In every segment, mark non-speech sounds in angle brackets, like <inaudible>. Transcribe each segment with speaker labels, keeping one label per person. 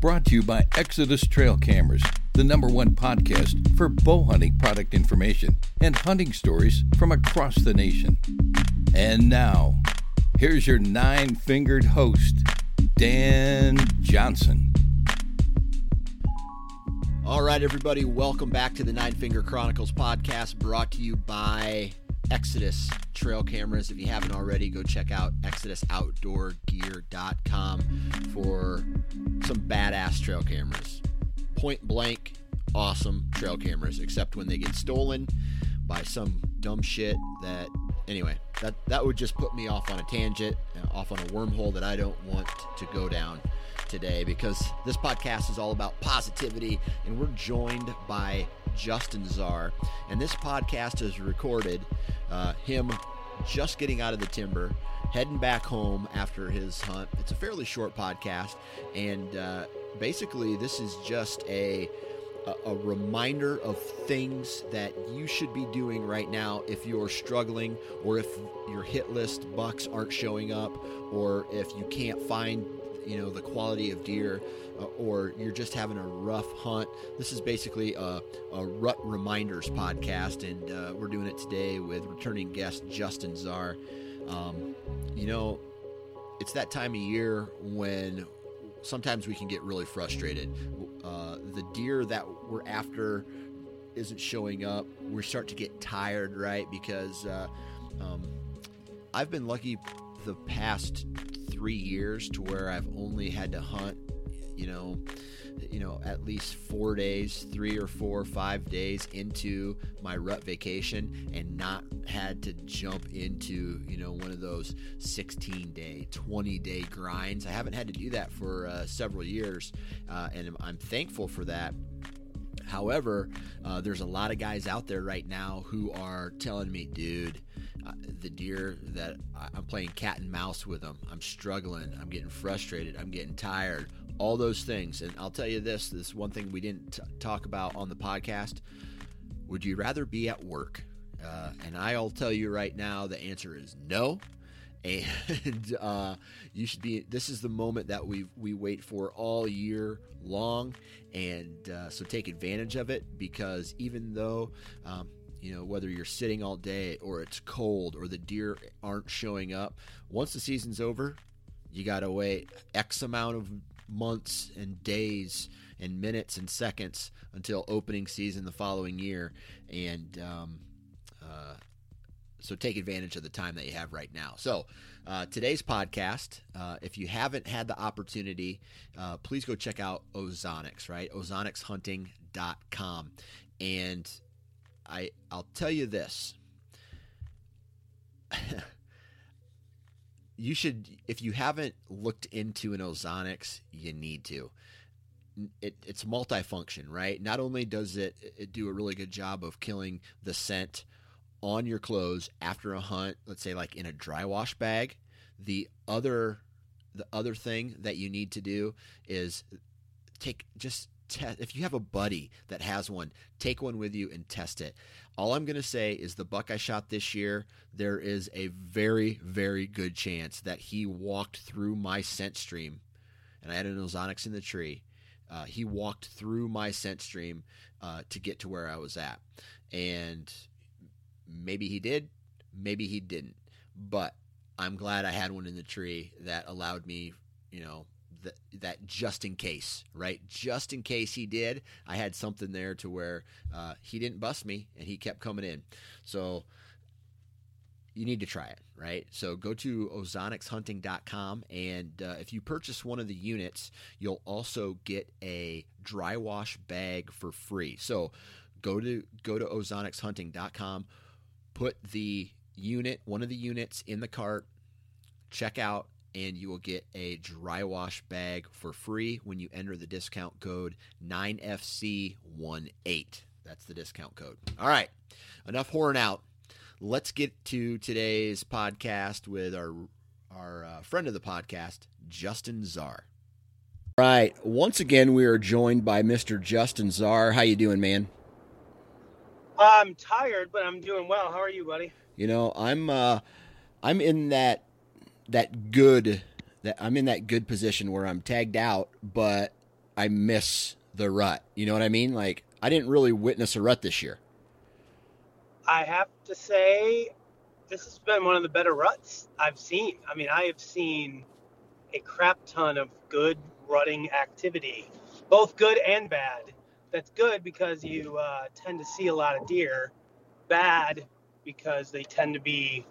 Speaker 1: brought to you by Exodus Trail Cameras, the number one podcast for bow hunting product information and hunting stories from across the nation. And now, here's your nine fingered host, Dan Johnson.
Speaker 2: All right, everybody, welcome back to the Nine Finger Chronicles podcast brought to you by Exodus trail cameras. If you haven't already, go check out ExodusOutdoorGear.com for some badass trail cameras. Point blank, awesome trail cameras, except when they get stolen by some dumb shit that anyway, that that would just put me off on a tangent, uh, off on a wormhole that I don't want to go down today because this podcast is all about positivity and we're joined by Justin Zarr. And this podcast is recorded uh, him just getting out of the timber, heading back home after his hunt. It's a fairly short podcast, and uh, basically, this is just a a, reminder of things that you should be doing right now if you're struggling or if your hit list bucks aren't showing up or if you can't find you know the quality of deer or you're just having a rough hunt this is basically a, a rut reminders podcast and uh, we're doing it today with returning guest justin Zarr. Um, you know it's that time of year when sometimes we can get really frustrated. Uh, the deer that we're after isn't showing up. We start to get tired right? Because uh, um, i've been lucky the past three years to where I've only had to hunt, you know, you know, at least four days, three or four, five days into my rut vacation and not had to jump into, you know, one of those 16 day, 20 day grinds. I haven't had to do that for uh, several years, uh, and I'm thankful for that. However, uh, there's a lot of guys out there right now who are telling me, dude, uh, the deer that I'm playing cat and mouse with them. I'm struggling. I'm getting frustrated. I'm getting tired. All those things. And I'll tell you this this one thing we didn't t- talk about on the podcast. Would you rather be at work? Uh, and I'll tell you right now the answer is no. <laughs> And uh, you should be. This is the moment that we we wait for all year long, and uh, so take advantage of it because even though um, you know whether you're sitting all day or it's cold or the deer aren't showing up once the season's over you got to wait x amount of months and days and minutes and seconds until opening season the following year. And um, uh, so take advantage of the time that you have right now. So uh, today's podcast uh, if you haven't had the opportunity uh, please go check out ozonics right? Ozonicshunting.com and I I'll tell you this. <laughs> you should if you haven't looked into an ozonics, you need to. It, it's multifunction, right? Not only does it, it do a really good job of killing the scent on your clothes after a hunt, let's say like in a dry wash bag, the other the other thing that you need to do is take just test if you have a buddy that has one, take one with you and test it. All I'm going to say is the buck I shot this year, there is a very very good chance that he walked through my scent stream and I had an ozonics in the tree. Uh, he walked through my scent stream uh, to get to where I was at. And maybe he did, maybe he didn't. But I'm glad I had one in the tree that allowed me, you know, that, that just in case, right? Just in case he did, I had something there to where uh, he didn't bust me and he kept coming in. So you need to try it, right? So go to ozonicshunting.com, and uh, if you purchase one of the units, you'll also get a dry wash bag for free. So go to go to ozonicshunting.com, put the unit, one of the units in the cart, check out, and you will get a dry wash bag for free when you enter the discount code 9FC18. That's the discount code. All right, enough whoring out let's get to today's podcast with our our uh, friend of the podcast, Justin Zarr. Right. Once again, we are joined by Mr. Justin Zarr. How you doing, man?
Speaker 3: I'm tired, but I'm doing well. How are you, buddy?
Speaker 2: You know, I'm uh, I'm in that that good that I'm in that good position where I'm tagged out, but I miss the rut. You know what I mean? Like I didn't really witness a rut this year.
Speaker 3: I have to say, this has been one of the better ruts I've seen. I mean, I have seen a crap ton of good rutting activity, both good and bad. That's good because you uh, tend to see a lot of deer. Bad because they tend to be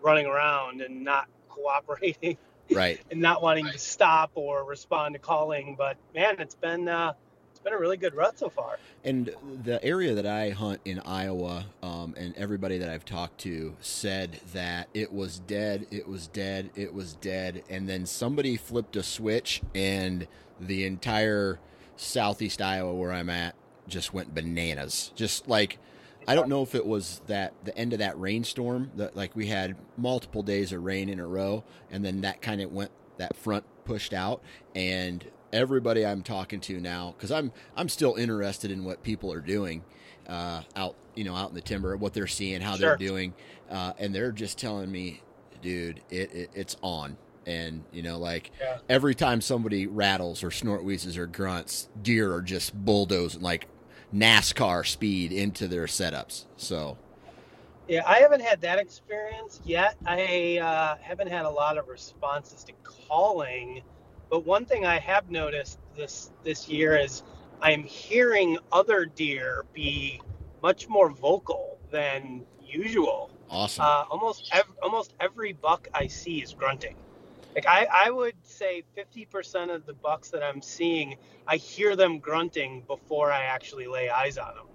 Speaker 3: running around and not cooperating, <laughs>
Speaker 2: right?
Speaker 3: and not wanting right. to stop or respond to calling. But man, it's been uh, it's been a really good rut so far.
Speaker 2: And the area that I hunt in Iowa, um, and everybody that I've talked to said that it was dead, it was dead, it was dead, and then somebody flipped a switch, and the entire southeast Iowa where I'm at just went bananas. Just like I don't know if it was that the end of that rainstorm that like we had multiple days of rain in a row, and then that kind of went that front pushed out, and everybody I'm talking to now because I'm I'm still interested in what people are doing uh, out you know out in the timber, what they're seeing, how sure. they're doing, uh, and they're just telling me, dude, it, it it's on. And you know, like yeah. every time somebody rattles or snort wheezes or grunts, deer are just bulldozing like NASCAR speed into their setups. So,
Speaker 3: yeah, I haven't had that experience yet. I uh, haven't had a lot of responses to calling but one thing I have noticed this this year is I'm hearing other deer be much more vocal than usual.
Speaker 2: Awesome.
Speaker 3: Uh, almost ev- almost every buck I see is grunting. Like I, I would say 50% of the bucks that I'm seeing, I hear them grunting before I actually lay eyes on them,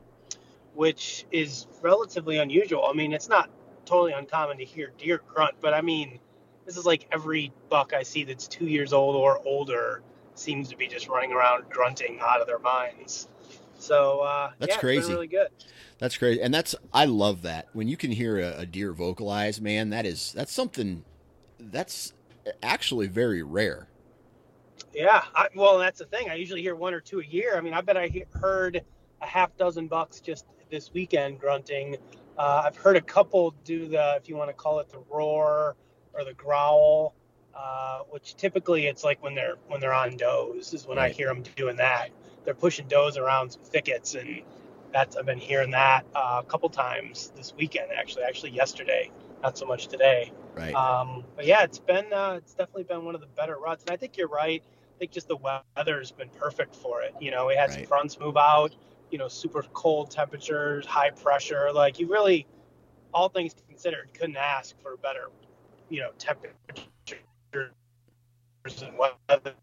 Speaker 3: which is relatively unusual. I mean, it's not totally uncommon to hear deer grunt, but I mean, this is like every buck I see that's two years old or older seems to be just running around grunting out of their minds. So uh,
Speaker 2: that's
Speaker 3: yeah,
Speaker 2: crazy.
Speaker 3: really good.
Speaker 2: That's crazy, and that's I love that when you can hear a, a deer vocalize. Man, that is that's something that's actually very rare.
Speaker 3: Yeah, I, well, that's the thing. I usually hear one or two a year. I mean, I bet I he- heard a half dozen bucks just this weekend grunting. Uh, I've heard a couple do the, if you want to call it the roar, or the growl, uh, which typically it's like when they're when they're on does is when right. I hear them doing that. They're pushing does around some thickets, and that's I've been hearing that uh, a couple times this weekend. Actually, actually yesterday, not so much today.
Speaker 2: Right.
Speaker 3: Um, but yeah, it's been uh, it's definitely been one of the better ruts, and I think you're right. I think just the weather's been perfect for it. You know, we had right. some fronts move out. You know, super cold temperatures, high pressure. Like you really, all things considered, couldn't ask for a better you know temperatures and weather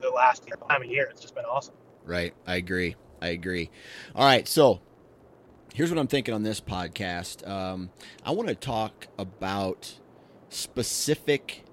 Speaker 3: the last time of year. It's just been awesome.
Speaker 2: Right, I agree. I agree. All right, so here's what I'm thinking on this podcast. Um, I want to talk about specific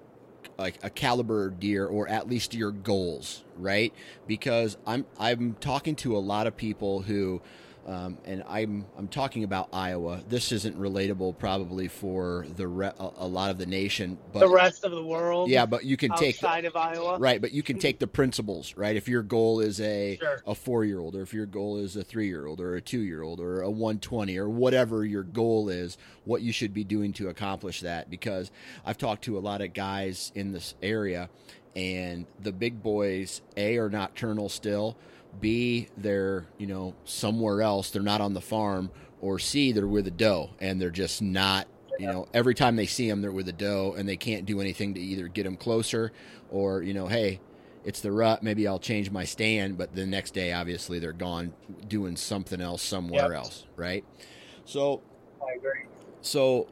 Speaker 2: like a caliber deer or at least your goals, right? Because I'm I'm talking to a lot of people who um, and I'm I'm talking about Iowa. This isn't relatable probably for the re- a, lot of the nation, but
Speaker 3: the rest of the world.
Speaker 2: yeah, but you can take the-
Speaker 3: outside of Iowa.
Speaker 2: Right, but you can take the principles, right? If your goal is a
Speaker 3: Sure.
Speaker 2: a four year old, or if your goal is a three year old, or a two year old, or a one twenty, or whatever your goal is, what you should be doing to accomplish that. Because I've talked to a lot of guys in this area, and the big boys, a are nocturnal still, b they're you know somewhere else, they're not on the farm, or c they're with a doe and they're just not you know every time they see them they're with a doe and they can't do anything to either get them closer or you know hey it's the rut maybe i'll change my stand but the next day obviously they're gone doing something else somewhere
Speaker 3: Yep.
Speaker 2: else right so
Speaker 3: I agree.
Speaker 2: so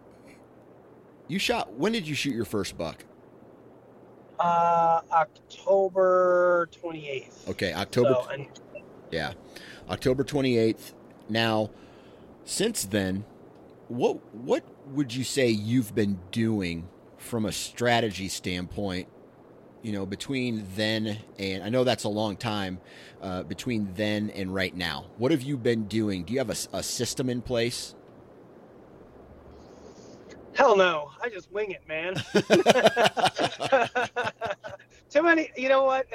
Speaker 2: you shot when did you shoot your first buck
Speaker 3: Uh, October 28th.
Speaker 2: okay october
Speaker 3: So, and
Speaker 2: Yeah. October 28th. Now, since then, what what would you say you've been doing from a strategy standpoint, you know, between then and I know that's a long time, uh, between then and right now. What have you been doing? Do you have a system in place?
Speaker 3: Hell no, I just wing it, man. <laughs> Too many. You know what?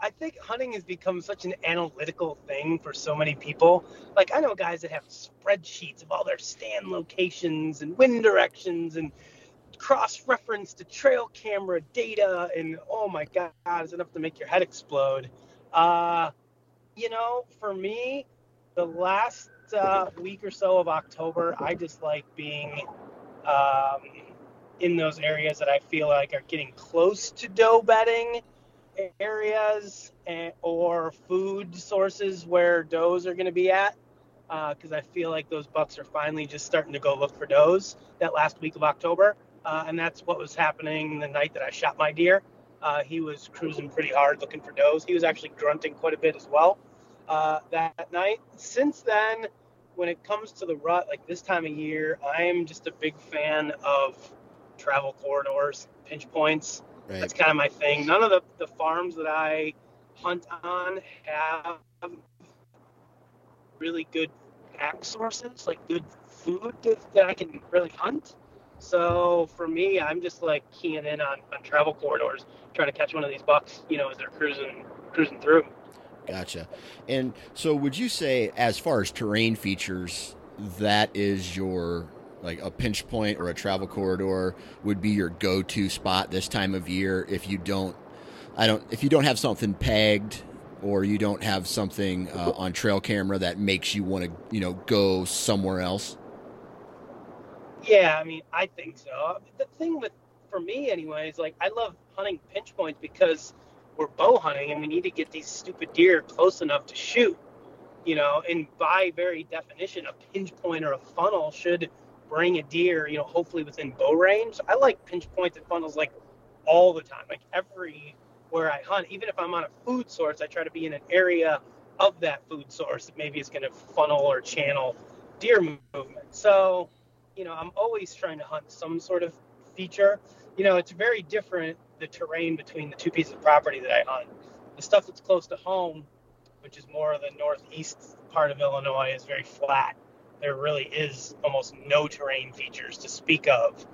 Speaker 3: I think hunting has become such an analytical thing for so many people. Like I know guys that have spreadsheets of all their stand locations and wind directions and cross-reference to trail camera data and oh my god, it's enough to make your head explode. Uh, you know, for me, the last uh, week or so of October, I just like being um, in those areas that I feel like are getting close to doe bedding areas and, or food sources where does are going to be at. Because I feel like those bucks are finally just starting to go look for does that last week of October. Uh, and that's what was happening the night that I shot my deer. Uh, he was cruising pretty hard looking for does. He was actually grunting quite a bit as well uh, that night. Since then, when it comes to the rut, like this time of year, I am just a big fan of travel corridors, pinch points.
Speaker 2: Right.
Speaker 3: That's kind of my thing. None of the, the farms that I hunt on have really good pack sources, like good food that, that I can really hunt. So for me, I'm just like keying in on, on travel corridors, trying to catch one of these bucks, you know, as they're cruising cruising through.
Speaker 2: Gotcha. And so, would you say, as far as terrain features, that is your like a pinch point or a travel corridor would be your go-to spot this time of year if you don't, I don't, if you don't have something pegged or you don't have something uh, on trail camera that makes you want to, you know, go somewhere else.
Speaker 3: Yeah, I mean, I think so. The thing with, for me, anyways, like I love hunting pinch points because we're bow hunting and we need to get these stupid deer close enough to shoot. You know, and by very definition, a pinch point or a funnel should bring a deer, you know, hopefully within bow range. I like pinch points and funnels like all the time, like everywhere I hunt. Even if I'm on a food source, I try to be in an area of that food source that maybe it's going to funnel or channel deer movement. So, you know, I'm always trying to hunt some sort of feature. You know, it's very different the terrain between the two pieces of property that I hunt. The stuff that's close to home, which is more of the northeast part of Illinois, is very flat. There really is almost no terrain features to speak of.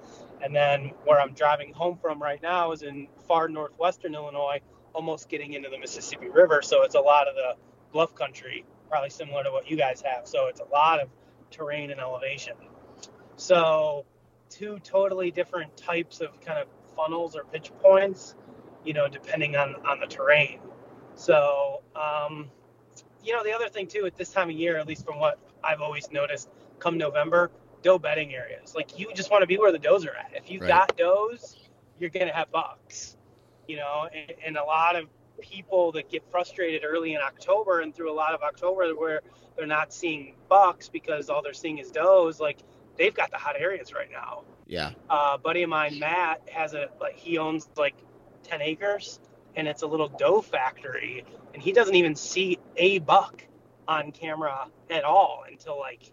Speaker 3: And then where I'm driving home from right now is in far northwestern Illinois, almost getting into the Mississippi River. So it's a lot of the bluff country, probably similar to what you guys have. So it's a lot of terrain and elevation. So two totally different types of kind of funnels or pinch points, you know, depending on on the terrain. So, um, you know, the other thing too at this time of year, at least from what I've always noticed, come November, doe bedding areas. Like you just want to be where the does are at. If you've
Speaker 2: Right.
Speaker 3: got does, you're gonna have bucks. You know, and, and a lot of people that get frustrated early in October and through a lot of October where they're not seeing bucks because all they're seeing is does, like they've got the hot areas right now.
Speaker 2: Yeah.
Speaker 3: Uh, buddy of mine, Matt, has a like he owns like 10 acres and it's a little doe factory and he doesn't even see a buck on camera at all until like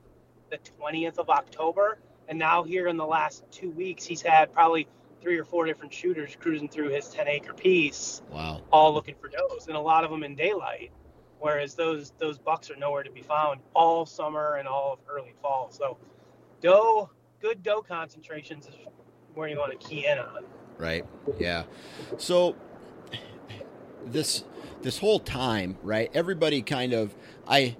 Speaker 3: the 20th of October. And now here in the last two weeks, he's had probably three or four different shooters cruising through his 10 acre piece
Speaker 2: Wow.
Speaker 3: all looking for does, and a lot of them in daylight. whereas those those bucks are nowhere to be found all summer and all of early fall. So doe, good doe concentrations is where you want to key in on.
Speaker 2: Right. Yeah. So this this whole time, right? Everybody kind of I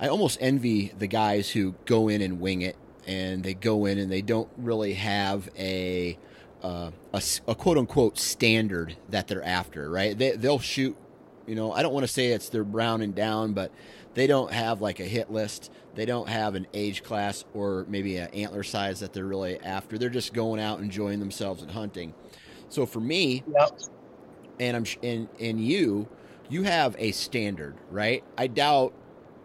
Speaker 2: I almost envy the guys who go in and wing it and they go in and they don't really have a uh, a, a, quote unquote standard that they're after, right? They, they'll shoot, you know, I don't want to say it's their brown and down, but they don't have like a hit list. They don't have an age class or maybe an antler size that they're really after. They're just going out enjoying themselves and hunting. So for me,
Speaker 3: yep.
Speaker 2: and I'm and and you, you have a standard, right? I doubt,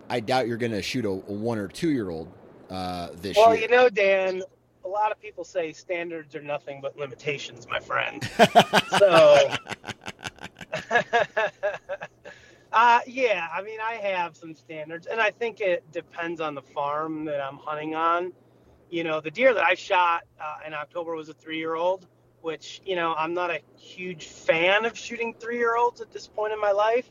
Speaker 2: I doubt you're going to shoot a, a, one or two year old uh, this
Speaker 3: well,
Speaker 2: year.
Speaker 3: Well, you know, Dan, a lot of people say standards are nothing but limitations, my friend. <laughs> so, uh, yeah, I mean, I have some standards, and I think it depends on the farm that I'm hunting on. You know, the deer that I shot uh, in October was a three year old, which, you know, I'm not a huge fan of shooting three year olds at this point in my life.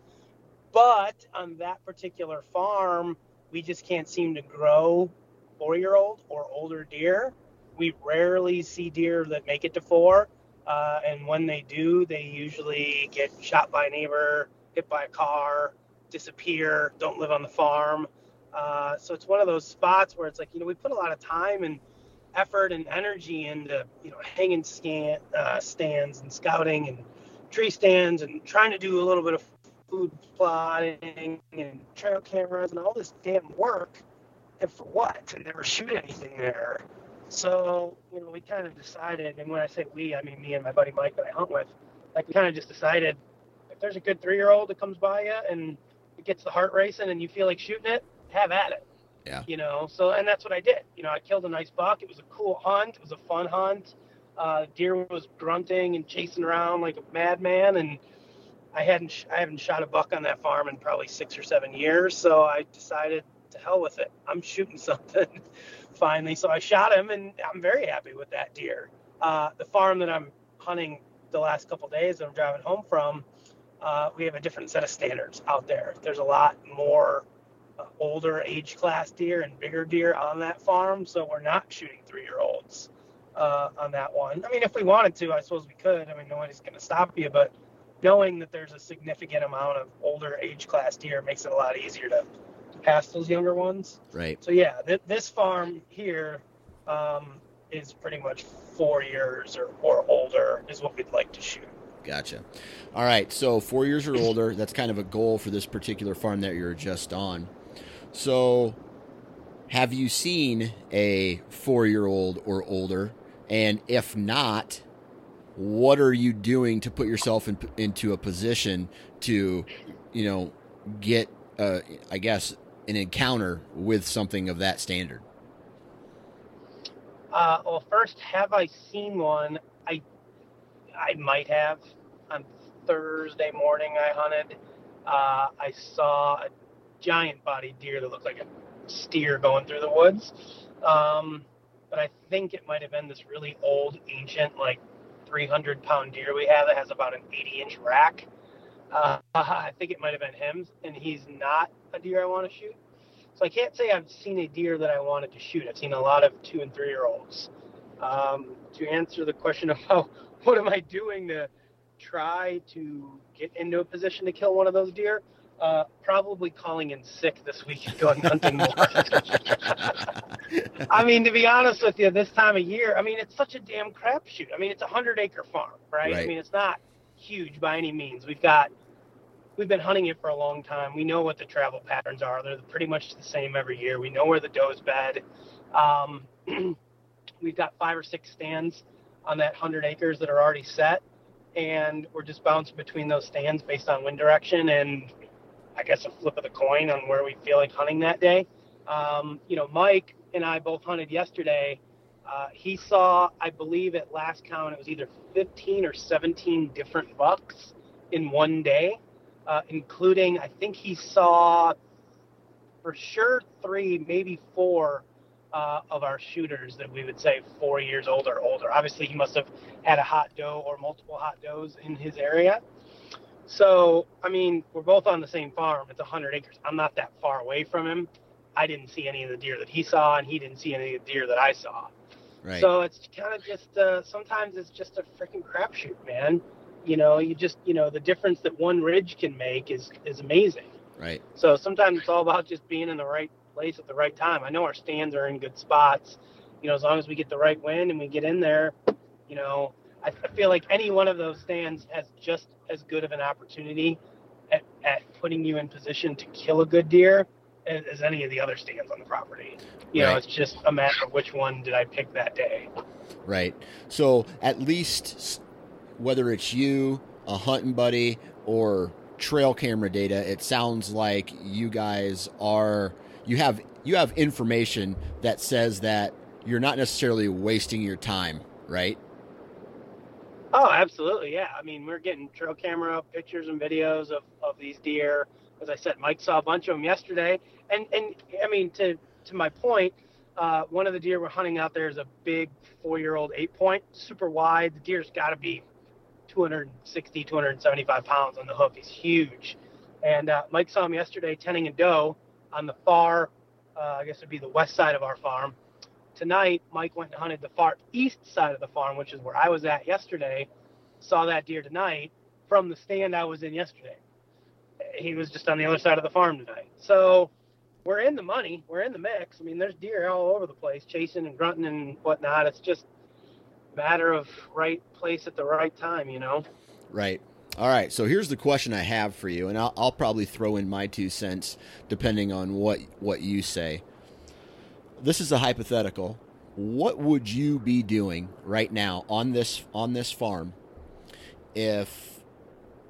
Speaker 3: But on that particular farm, we just can't seem to grow four year old or older deer we rarely see deer that make it to four. Uh, and when they do, they usually get shot by a neighbor, hit by a car, disappear, don't live on the farm. Uh, so it's one of those spots where it's like, you know, we put a lot of time and effort and energy into, you know, hanging scan, uh, stands and scouting and tree stands and trying to do a little bit of food plotting and trail cameras and all this damn work. And for what? To never shoot anything there. So, you know, we kind of decided, and when I say we, I mean me and my buddy Mike that I hunt with, like we kind of just decided if there's a good three year old that comes by you and gets the heart racing and you feel like shooting it, have at it.
Speaker 2: Yeah.
Speaker 3: You know, so, and that's what I did. You know, I killed a nice buck. It was a cool hunt. It was a fun hunt. Uh, deer was grunting and chasing around like a madman. And I hadn't, I haven't shot a buck on that farm in probably six or seven years. So I decided to hell with it. I'm shooting <laughs> something finally. So I shot him, and I'm very happy with that deer. Uh, the farm that I'm hunting the last couple days that I'm driving home from, uh, we have a different set of standards out there. There's a lot more uh, older age class deer and bigger deer on that farm, so we're not shooting three year olds uh, on that one. I mean, if we wanted to, I suppose we could. I mean, nobody's going to stop you, but knowing that there's a significant amount of older age class deer makes it a lot easier to pass those younger ones.
Speaker 2: Right.
Speaker 3: So yeah, th- this farm here um, is pretty much four years or, or older is what we'd like to shoot.
Speaker 2: Gotcha. All right. So four years or older. That's kind of a goal for this particular farm that you're just on. So, have you seen a four-year-old or older? And if not, what are you doing to put yourself in, into a position to, you know, get, uh, I guess, an encounter with something of that standard?
Speaker 3: Uh, well, first, have I seen one? I might have. On Thursday morning, I hunted. Uh, I saw a giant bodied deer that looked like a steer going through the woods. Um, but I think it might have been this really old, ancient, like 300 pound deer we have that has about an 80 inch rack. Uh, <laughs> I think it might have been him, and he's not a deer I want to shoot. So I can't say I've seen a deer that I wanted to shoot. I've seen a lot of two and three year olds. Um, to answer the question <laughs> about what am I doing to try to get into a position to kill one of those deer, uh, probably calling in sick this week and going hunting more. <laughs> I mean, to be honest with you, this time of year, I mean, it's such a damn crapshoot. I mean, it's a hundred acre farm, right?
Speaker 2: right?
Speaker 3: I mean, it's not huge by any means. We've got we've been hunting it for a long time. We know what the travel patterns are. They're pretty much the same every year. We know where the does bed. Um, <clears throat> we've got five or six stands on that 100 acres that are already set, and we're just bouncing between those stands based on wind direction and I guess a flip of the coin on where we feel like hunting that day. Um, you know, Mike and I both hunted yesterday. Uh, he saw, I believe, at last count, it was either 15 or 17 different bucks in one day uh, including I think he saw for sure three, maybe four uh, of our shooters that we would say four years old or older. Obviously, he must have had a hot doe or multiple hot does in his area. So, I mean, we're both on the same farm. It's 100 acres. I'm not that far away from him. I didn't see any of the deer that he saw, and he didn't see any of the deer that I saw.
Speaker 2: Right.
Speaker 3: So it's kind of just uh, sometimes it's just a freaking crapshoot, man. You know, you just you know the difference that one ridge can make is is amazing.
Speaker 2: right.
Speaker 3: So sometimes it's all about just being in the right place at the right time. I know our stands are in good spots. You know, as long as we get the right wind and we get in there, you know, I, I feel like any one of those stands has just as good of an opportunity at, at putting you in position to kill a good deer as, as any of the other stands on the property. You know, it's just a matter of which one did I pick that day.
Speaker 2: Right. So at least whether it's you, a hunting buddy, or trail camera data, it sounds like you guys are you have you have information that says that you're not necessarily wasting your time, right?
Speaker 3: Oh, absolutely. Yeah. I mean, we're getting trail camera pictures and videos of, of these deer. As I said, Mike saw a bunch of them yesterday. And, and I mean, to, to my point, uh, one of the deer we're hunting out there is a big four year old eight point, super wide. The deer's got to be 260, 275 pounds on the hoof. He's huge. And uh, Mike saw him yesterday tending a doe on the far, uh, I guess it'd be the west side of our farm. Tonight, Mike went and hunted the far east side of the farm, which is where I was at yesterday. Saw that deer tonight from the stand I was in yesterday. He was just on the other side of the farm tonight. So we're in the money. We're in the mix. I mean, there's deer all over the place, chasing and grunting and whatnot. It's just matter of right place at the right time, you know?
Speaker 2: Right. All right. So here's the question I have for you, and I'll, I'll probably throw in my two cents depending on what what you say. This is a hypothetical. What would you be doing right now on this on this farm if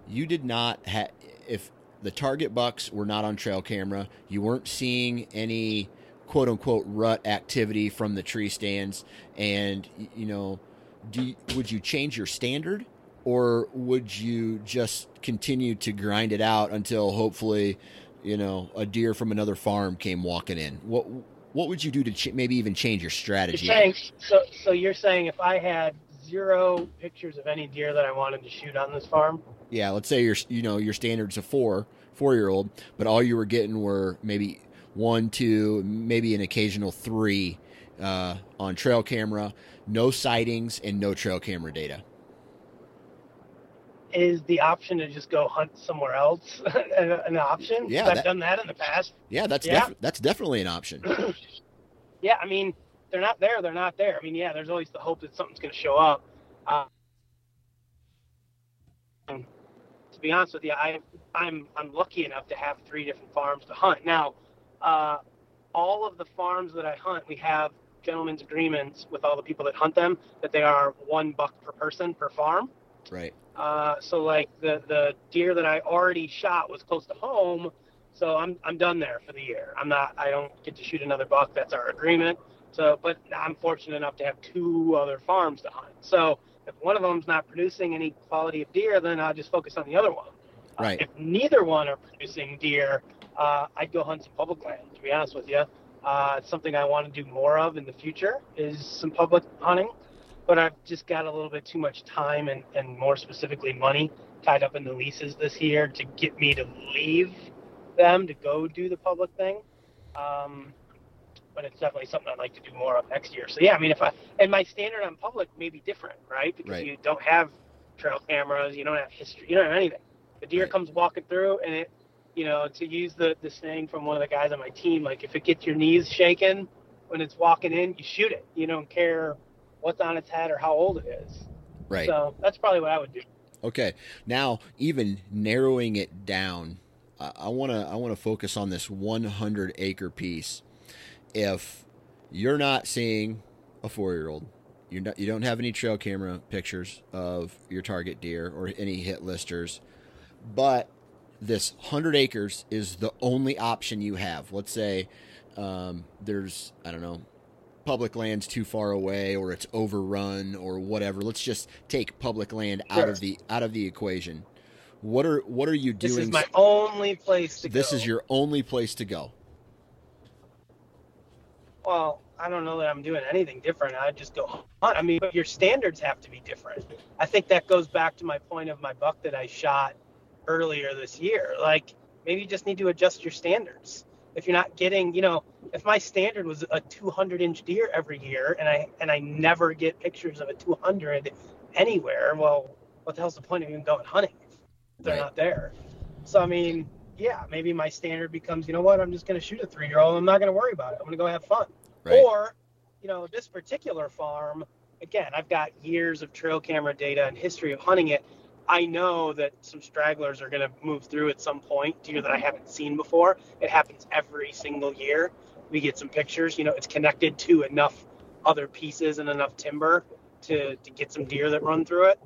Speaker 2: you did not have if the target bucks were not on trail camera, you weren't seeing any quote unquote rut activity from the tree stands, and you know, do you, would you change your standard, or would you just continue to grind it out until hopefully, you know, a deer from another farm came walking in? What what would you do to ch- maybe even change your
Speaker 3: You're
Speaker 2: strategy?
Speaker 3: saying so. So you're saying if I had zero pictures of any deer that I wanted to shoot on this farm,
Speaker 2: Yeah, let's say your you know your standards a four four year old, but all you were getting were maybe one, two, maybe an occasional three uh, on trail camera, no sightings and no trail camera data.
Speaker 3: Is the option to just go hunt somewhere else <laughs> an, an option?
Speaker 2: Yeah,
Speaker 3: I've done that in the past.
Speaker 2: Yeah, that's
Speaker 3: Yeah.
Speaker 2: def- that's definitely an option. <clears throat>
Speaker 3: yeah, I mean, they're not there. They're not there. I mean, yeah, there's always the hope that something's going to show up. Uh, to be honest with you, I, I'm I'm lucky enough to have three different farms to hunt. Now, uh, all of the farms that I hunt, we have gentlemen's agreements with all the people that hunt them that they are one buck per person per farm.
Speaker 2: right.
Speaker 3: Uh, so like the the deer that I already shot was close to home, so I'm I'm done there for the year. I'm not I don't get to shoot another buck. That's our agreement. So, but I'm fortunate enough to have two other farms to hunt. So if one of them's not producing any quality of deer, then I'll just focus on the other one. Uh, if neither one are producing deer, uh, I'd go hunt some public land. To be honest with you, uh, it's something I want to do more of in the future is some public hunting but I've just got a little bit too much time and, and more specifically money tied up in the leases this year to get me to leave them to go do the public thing. Um, but it's definitely something I'd like to do more of next year. So yeah, I mean, if I and my standard on public may be different, right? Because
Speaker 2: Right.
Speaker 3: you don't have trail cameras, you don't have history, you don't have anything. The deer
Speaker 2: Right.
Speaker 3: comes walking through, and it, you know, to use the the saying from one of the guys on my team, like if it gets your knees shaking when it's walking in, you shoot it. You don't care what's on its head or how old it is.
Speaker 2: Right.
Speaker 3: So that's probably what I would do.
Speaker 2: Okay. Now, even narrowing it down, I want to I want to focus on this 100 acre piece. If you're not seeing a four year old, you're not, you don't have any trail camera pictures of your target deer or any hit listers, but this 100 acres is the only option you have. Let's say um, there's I don't know public land's too far away or it's overrun or whatever. Let's just take public land out
Speaker 3: Sure.
Speaker 2: of the out of the equation. What are what are you doing?
Speaker 3: This is my only place to
Speaker 2: This
Speaker 3: go.
Speaker 2: is your only place to go.
Speaker 3: Well, I don't know that I'm doing anything different. I just go hunt. I mean, but your standards have to be different. I think that goes back to my point of my buck that I shot earlier this year. Like maybe you just need to adjust your standards. If you're not getting, you know, if my standard was a 200 inch deer every year and I and I never get pictures of a 200 anywhere, well, what the hell's the point of even going hunting if they're
Speaker 2: Right.
Speaker 3: not there? So I mean, yeah, maybe my standard becomes, you know what, I'm just going to shoot a three year old. I'm not going to worry about it. I'm going to go have fun.
Speaker 2: Right.
Speaker 3: Or, you know, this particular farm, again, I've got years of trail camera data and history of hunting it. I know that some stragglers are going to move through at some point, deer that I haven't seen before. It happens every single year. We get some pictures, you know, it's connected to enough other pieces and enough timber to, to get some deer that run through it.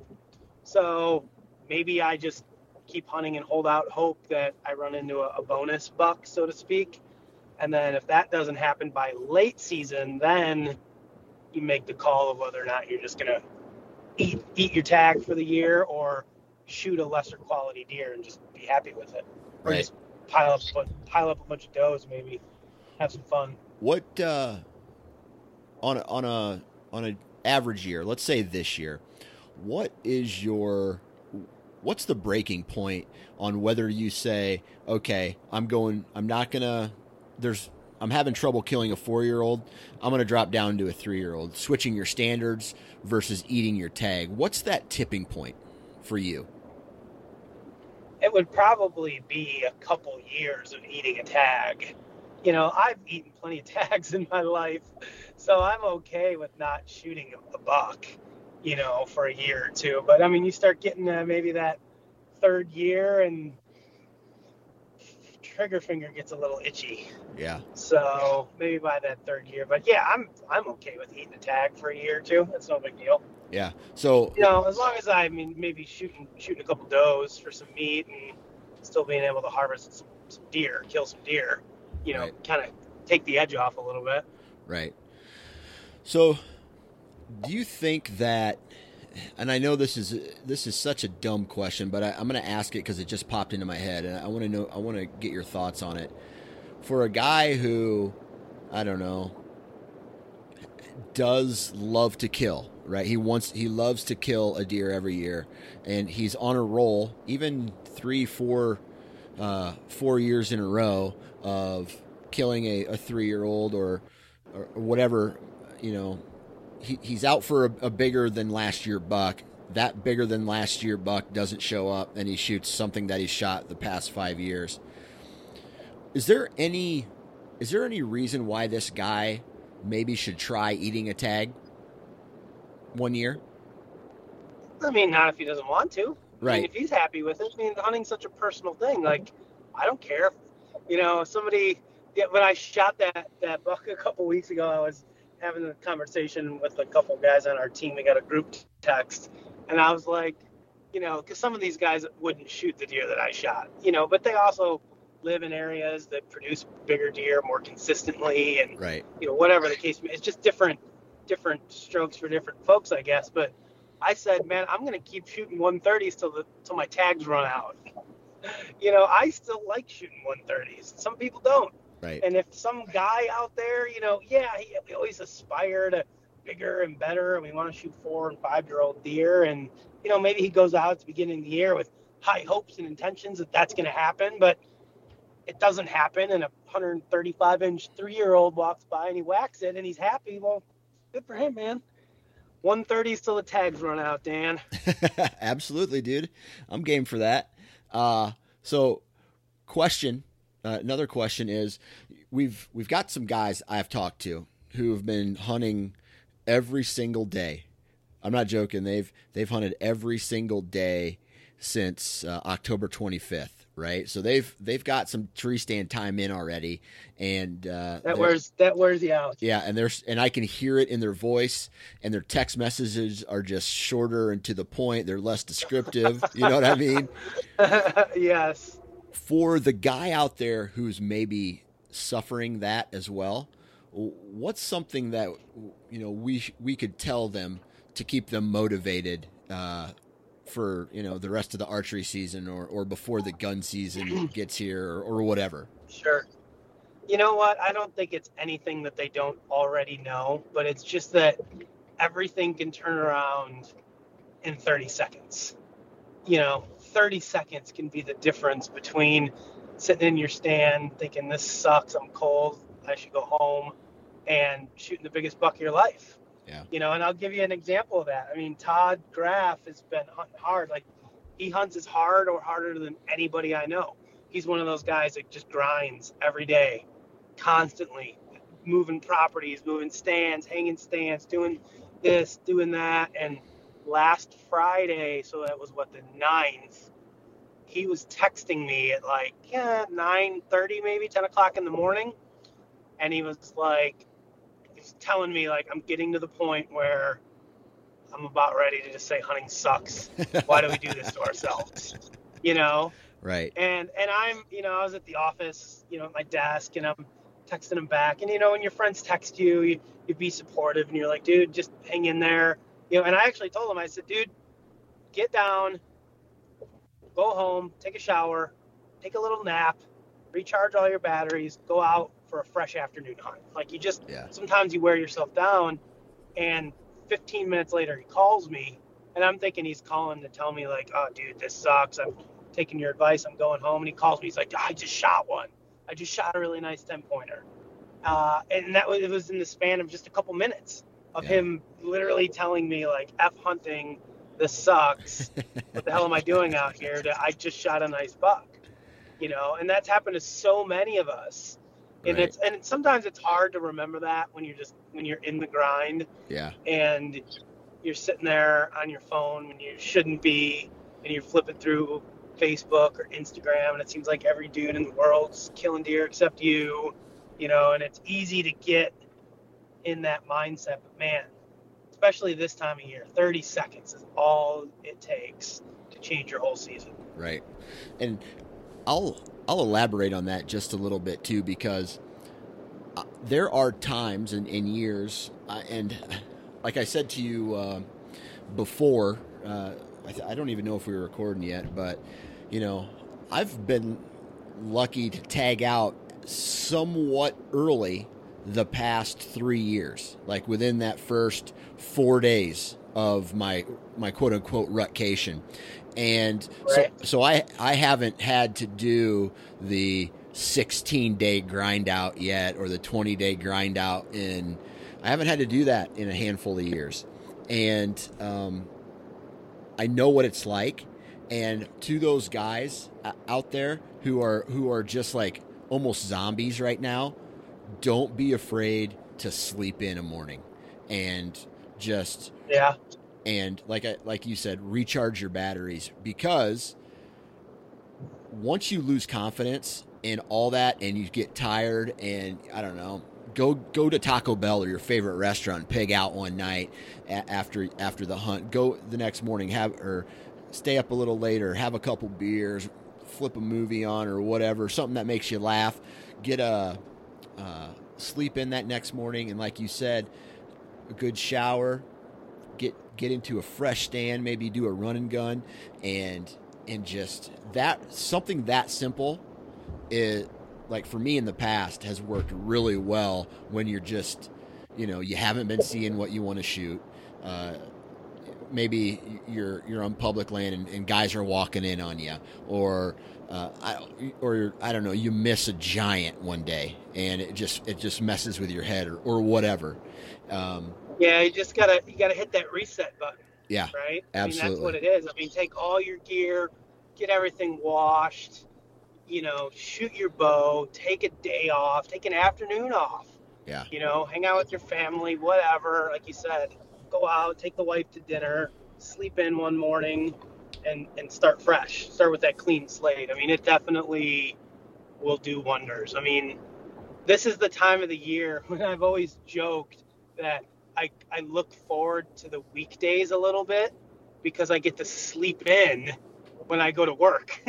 Speaker 3: So maybe I just keep hunting and hold out hope that I run into a, a bonus buck, so to speak. And then if that doesn't happen by late season, then you make the call of whether or not you're just gonna eat eat your tag for the year or shoot a lesser quality deer and just be happy with it, or
Speaker 2: Right.
Speaker 3: just pile up pile up a bunch of does, maybe have some fun.
Speaker 2: What uh, on a, on a on an average year? Let's say this year. What is your what's the breaking point on whether you say, okay, I'm going, I'm not gonna. There's I'm having trouble killing a four year old. I'm gonna drop down to a three year old. Switching your standards versus eating your tag. What's that tipping point for you?
Speaker 3: It would probably be a couple years of eating a tag. You know, I've eaten plenty of <laughs> tags in my life, so I'm okay with not shooting a, a buck, you know, for a year or two. But I mean, you start getting uh, maybe that third year and trigger finger gets a little itchy.
Speaker 2: Yeah.
Speaker 3: So maybe by that third year. But yeah, I'm I'm okay with eating a tag for a year or two. That's no big deal.
Speaker 2: Yeah. So
Speaker 3: You know, as long as I, I mean maybe shooting shooting a couple does for some meat and still being able to harvest some, some deer, kill some deer. You know,
Speaker 2: Right.
Speaker 3: kind of take the edge off a little bit.
Speaker 2: Right. So, do you think that? And I know this is this is such a dumb question, but I, I'm going to ask it because it just popped into my head, and I want to know. I want to get your thoughts on it. For a guy who, I don't know, does love to kill, right? He wants he loves to kill a deer every year, and he's on a roll, even three, four, uh, four years in a row of killing a, a three year old or or whatever, you know, he, he's out for a, a bigger than last year buck. That bigger than last year buck doesn't show up, and he shoots something that he shot the past five years. Is there any, is there any reason why this guy maybe should try eating a tag one year?
Speaker 3: I mean, not if he doesn't want to. I mean,
Speaker 2: Right.
Speaker 3: if he's happy with it, I mean, hunting's such a personal thing. Like, I don't care. If, you know, somebody. Yeah, when I shot that that buck a couple weeks ago, I was having a conversation with a couple guys on our team. We got a group text, and I was like, you know, because some of these guys wouldn't shoot the deer that I shot, you know, but they also live in areas that produce bigger deer more consistently, and
Speaker 2: Right.
Speaker 3: you know, whatever the case may It's just different, different strokes for different folks, I guess. But I said, man, I'm gonna keep shooting 130s till the till my tags run out. <laughs> You know, I still like shooting 130s. Some people don't.
Speaker 2: Right.
Speaker 3: And if some guy out there, you know, yeah, he, we always aspire to bigger and better, and we want to shoot four and five year old deer, and you know, maybe he goes out at the beginning of the year with high hopes and intentions that that's going to happen, but it doesn't happen, and a 135 inch three year old walks by and he whacks it, and he's happy. Well, good for him, man. 130s till the tags run out, Dan. <laughs>
Speaker 2: Absolutely, dude. I'm game for that. Uh, so, question. Uh, another question is, we've we've got some guys I've talked to who have been hunting every single day. I'm not joking. They've they've hunted every single day since uh, October 25th. Right. So they've they've got some tree stand time in already, and uh,
Speaker 3: That wears that wears you out.
Speaker 2: yeah, and there's and I can hear it in their voice, and their text messages are just shorter and to the point. They're less descriptive. you know what I mean? <laughs>
Speaker 3: yes.
Speaker 2: For the guy out there who's maybe suffering that as well, what's something that you know we we could tell them to keep them motivated uh, for you know the rest of the archery season or or before the gun season <clears throat> gets here or, or whatever?
Speaker 3: Sure. You know what? I don't think it's anything that they don't already know, but it's just that everything can turn around in 30 seconds. You know, 30 seconds can be the difference between sitting in your stand thinking this sucks, I'm cold, I should go home, and shooting the biggest buck of your life.
Speaker 2: Yeah.
Speaker 3: You know, and I'll give you an example of that. I mean, Todd Graf has been hunting hard. Like he hunts as hard or harder than anybody I know. He's one of those guys that just grinds every day, constantly, moving properties, moving stands, hanging stands, doing this, doing that. And last Friday, so that was what the ninth, he was texting me at like yeah, 9:30 maybe 10 o'clock in the morning, and he was like, he's telling me like I'm getting to the point where I'm about ready to just say hunting sucks. Why do we do this to <laughs> ourselves? You know?
Speaker 2: Right.
Speaker 3: And and I'm, you know, I was at the office, you know, at my desk and I'm texting him back. And you know, when your friends text you, you you be supportive and you're like, dude, just hang in there. You know, and I actually told him, I said, dude, get down, go home, take a shower, take a little nap, recharge all your batteries, go out for a fresh afternoon hunt. Like you just
Speaker 2: Yeah.
Speaker 3: sometimes you wear yourself down and 15 minutes later he calls me and I'm thinking he's calling to tell me like, oh dude, this sucks. I'm taking your advice. I'm going home. And he calls me. He's like, I just shot one. I just shot a really nice 10 pointer. Uh, and that was, it was in the span of just a couple minutes of
Speaker 2: Yeah.
Speaker 3: him literally telling me like, F hunting, this sucks. what the hell am I doing out here? I just shot a nice buck, you know, and that's happened to so many of us. And
Speaker 2: Right.
Speaker 3: it's, and sometimes it's hard to remember that when you're just, when you're in the grind
Speaker 2: Yeah.
Speaker 3: and you're sitting there on your phone when you shouldn't be and you're flipping through Facebook or Instagram and it seems like every dude in the world's killing deer except you, you know, and it's easy to get in that mindset. But man, especially this time of year, 30 seconds is all it takes to change your whole season.
Speaker 2: Right. And I'll I'll elaborate on that just a little bit too because uh, there are times and in, years uh, and like I said to you uh, before uh, I, th- I don't even know if we were recording yet but you know I've been lucky to tag out somewhat early the past three years. Like within that first four days of my my quote unquote rutcation. And
Speaker 3: Right.
Speaker 2: so so I I haven't had to do the 16 day grind out yet or the 20 day grind out in I haven't had to do that in a handful of years. And um, I know what it's like. And to those guys out there who are who are just like almost zombies right now don't be afraid to sleep in a morning and just
Speaker 3: Yeah.
Speaker 2: and like I, like you said, recharge your batteries because once you lose confidence and all that and you get tired and I don't know, go go to Taco Bell or your favorite restaurant, pig out one night after after the hunt. Go the next morning, have or stay up a little later, have a couple beers, flip a movie on or whatever, something that makes you laugh. Get a uh, sleep in that next morning, and like you said, a good shower, get get into a fresh stand, maybe do a run and gun, and and just that something that simple it like for me in the past has worked really well when you're just you know you haven't been seeing what you want to shoot. Uh, maybe you're you're on public land and, and guys are walking in on you, or uh, I, or I don't know, you miss a giant one day and it just it just messes with your head or, or whatever. Um,
Speaker 3: Yeah. You just gotta, you gotta hit that reset button.
Speaker 2: yeah,
Speaker 3: right? I mean, that's what it is. I mean, take all your gear, get everything washed, you know, shoot your bow, take a day off, take an afternoon off,
Speaker 2: yeah,
Speaker 3: you know, hang out with your family, whatever. Like you said, go out, take the wife to dinner, sleep in one morning, and and start fresh. Start with that clean slate. I mean, it definitely will do wonders. I mean, this is the time of the year <laughs> when I've always joked that I I look forward to the weekdays a little bit because I get to sleep in when I go to work. <laughs>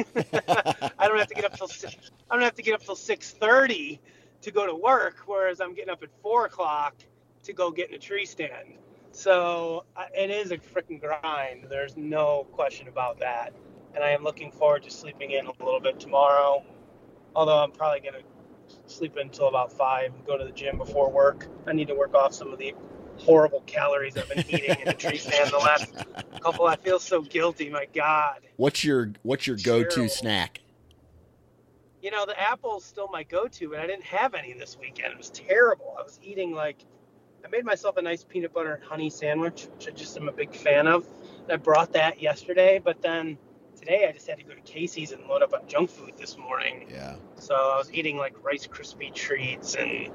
Speaker 3: I don't have to get up till si- I don't have to get up till six thirty to go to work, whereas I'm getting up at four o'clock to go get in a tree stand. So it is a freaking grind. There's no question about that. And I am looking forward to sleeping in a little bit tomorrow. Although I'm probably gonna sleep until about five and go to the gym before work. I need to work off some of the horrible calories I've been <laughs> eating in a tree stand the last couple. I feel so guilty. My God.
Speaker 2: What's your what's your go to snack?
Speaker 3: You know, the apple's still my go-to, but I didn't have any this weekend. It was terrible. I was eating like, I made myself a nice peanut butter and honey sandwich, which I just am a big fan of. I brought that yesterday, but then today I just had to go to Casey's and load up on junk food this morning.
Speaker 2: Yeah.
Speaker 3: So I was eating like Rice Krispie treats and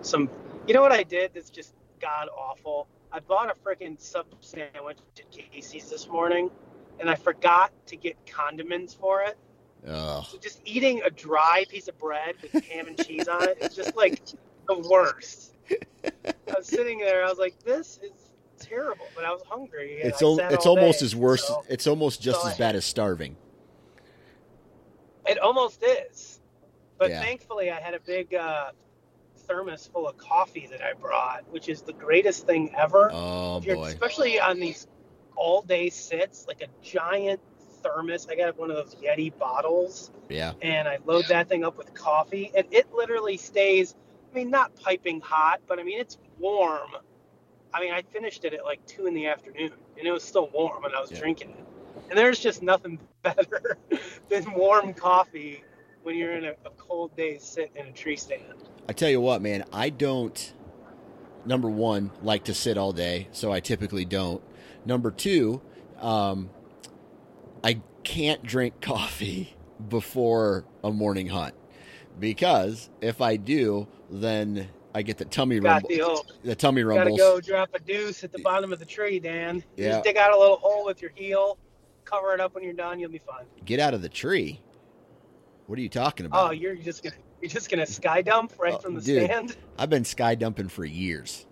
Speaker 3: some. You know what I did? That's just god awful. I bought a freaking sub sandwich at Casey's this morning, and I forgot to get condiments for it.
Speaker 2: Oh,
Speaker 3: So just eating a dry piece of bread with ham and cheese on it is just like the worst. <laughs> I was sitting there, I was like, this is terrible, but I was hungry.
Speaker 2: it's
Speaker 3: I
Speaker 2: al- it's almost
Speaker 3: day,
Speaker 2: as worse.
Speaker 3: so
Speaker 2: It's almost just
Speaker 3: so
Speaker 2: as
Speaker 3: I-
Speaker 2: bad as starving.
Speaker 3: it almost is. But
Speaker 2: Yeah.
Speaker 3: thankfully, I had a big uh, thermos full of coffee that I brought, which is the greatest thing ever.
Speaker 2: Oh boy.
Speaker 3: Especially on these all day sits, like a giant thermos. I got one of those Yeti bottles.
Speaker 2: Yeah.
Speaker 3: and I load that thing up with coffee, and it literally stays. I mean, not piping hot, but I mean it's warm. I mean, I finished it at like two in the afternoon, and it was still warm, and I was
Speaker 2: Yeah.
Speaker 3: drinking it. And there's just nothing <laughs> better than warm coffee when you're in a, a cold day sitting in a tree stand.
Speaker 2: I tell you what, man, I don't. Number one, like to sit all day, so I typically don't. Number two, um, I can't drink <laughs> coffee before a morning hunt because if I do, then I get the tummy
Speaker 3: Got
Speaker 2: rumble.
Speaker 3: the
Speaker 2: The tummy
Speaker 3: gotta go drop a deuce at the bottom of the tree, Dan.
Speaker 2: Yeah.
Speaker 3: just dig out a little hole with your heel, cover it up when you're done, you'll be fine.
Speaker 2: Get out of the tree. What are you talking about?
Speaker 3: Oh, you're just gonna you're just gonna sky dump right
Speaker 2: Oh,
Speaker 3: from the
Speaker 2: dude.
Speaker 3: stand?
Speaker 2: I've been sky dumping for years.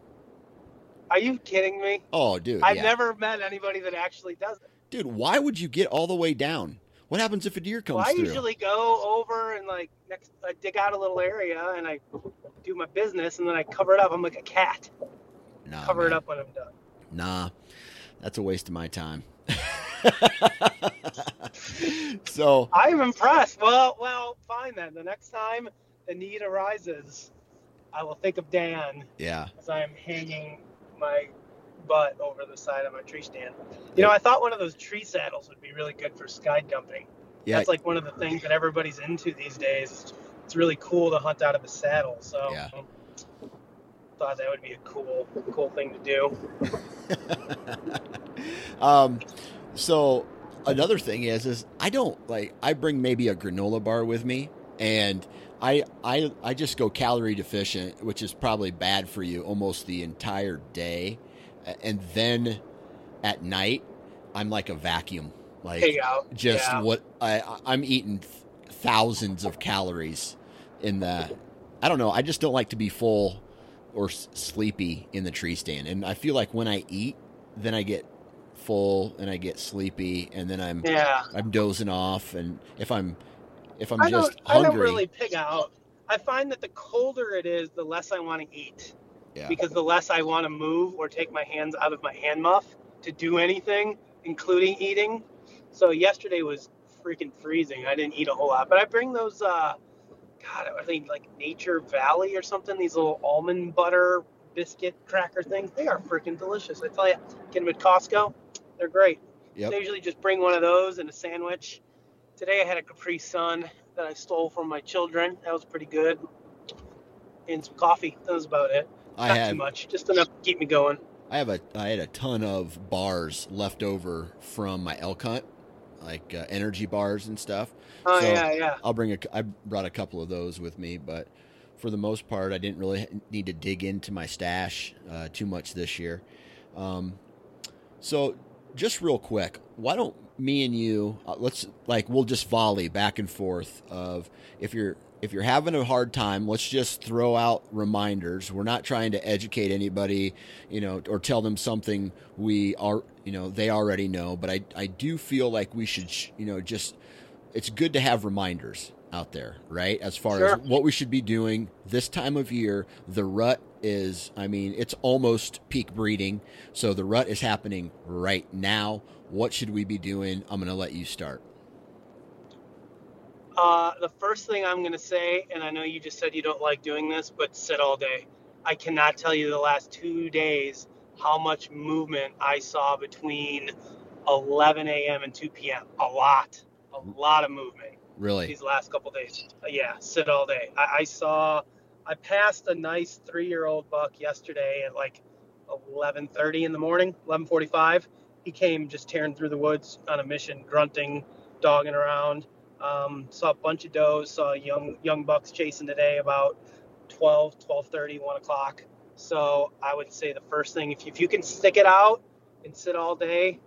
Speaker 3: Are you kidding me?
Speaker 2: Oh, dude.
Speaker 3: I've
Speaker 2: yeah.
Speaker 3: never met anybody that actually does it.
Speaker 2: Dude, why would you get all the way down? What happens if a deer comes
Speaker 3: Well, I
Speaker 2: through?
Speaker 3: usually go over and like next, I dig out a little area and I do my business and then I cover it up. I'm like a cat.
Speaker 2: nah,
Speaker 3: cover it up when I'm done.
Speaker 2: Nah, that's a waste of my time. <laughs> so,
Speaker 3: I'm impressed. Well, well, fine then. The next time the need arises, I will think of Dan
Speaker 2: yeah,
Speaker 3: as I am hanging my butt over the side of my tree stand. You know, I thought one of those tree saddles would be really good for sky dumping.
Speaker 2: yeah,
Speaker 3: That's like one of the things that everybody's into these days. It's really cool to hunt out of a saddle. So,
Speaker 2: Yeah.
Speaker 3: thought that would be a cool, cool thing to do. <laughs>
Speaker 2: um, so another thing is, is I don't like I bring maybe a granola bar with me, and I I I just go calorie deficient, which is probably bad for you almost the entire day, and then at night I'm like a vacuum, like just
Speaker 3: yeah.
Speaker 2: what I I'm eating th- thousands of calories in the. I don't know. I just don't like to be full or s- sleepy in the tree stand, and I feel like when I eat, then I get full and I get sleepy, and then I'm
Speaker 3: Yeah.
Speaker 2: I'm dozing off, and if I'm if I'm
Speaker 3: I
Speaker 2: just
Speaker 3: don't, I don't really pig out. I find that the colder it is, the less I want to eat.
Speaker 2: Yeah,
Speaker 3: Because the less I want to move or take my hands out of my hand muff to do anything, including eating. So yesterday was freaking freezing. I didn't eat a whole lot, but I bring those. Uh, God, are they like Nature Valley or something? These little almond butter biscuit cracker things. They are freaking delicious. I tell you, get them at Costco. They're great.
Speaker 2: Yep.
Speaker 3: So I usually just bring one of those and a sandwich. Today I had a Capri Sun that I stole from my children. That was pretty good. And some coffee. That was about it.
Speaker 2: I
Speaker 3: Not
Speaker 2: had
Speaker 3: too much. Just enough to keep me going.
Speaker 2: I have a I had a ton of bars left over from my elk hunt, like uh, energy bars and stuff.
Speaker 3: Oh
Speaker 2: So-
Speaker 3: yeah, yeah.
Speaker 2: I'll bring a. I brought a couple of those with me, but for the most part, I didn't really need to dig into my stash uh, too much this year. Um, so, just real quick, why don't me and you uh, let's like we'll just volley back and forth of if you're if you're having a hard time, let's just throw out reminders. We're not trying to educate anybody, you know, or tell them something we are, you know, they already know. But I, I do feel like we should, you know, just it's good to have reminders out there, right? As far
Speaker 3: Sure.
Speaker 2: as what we should be doing this time of year. The rut is, I mean, it's almost peak breeding. So the rut is happening right now. What should we be doing? I'm going to let you start.
Speaker 3: Uh, the first thing I'm going to say, and I know you just said you don't like doing this, but sit all day. I cannot tell you the last two days how much movement I saw between 11 a.m. and 2 p.m. A lot, a lot of movement
Speaker 2: Really?
Speaker 3: these last couple days. Uh, yeah, sit all day. I, I saw, I passed a nice three-year-old buck yesterday at like 11:30 in the morning, 11:45. He came just tearing through the woods on a mission, grunting, dogging around. Um, saw a bunch of does. Saw young young bucks chasing today about 12, 12:30, 1 o'clock. So I would say the first thing, if you, if you can stick it out and sit all day,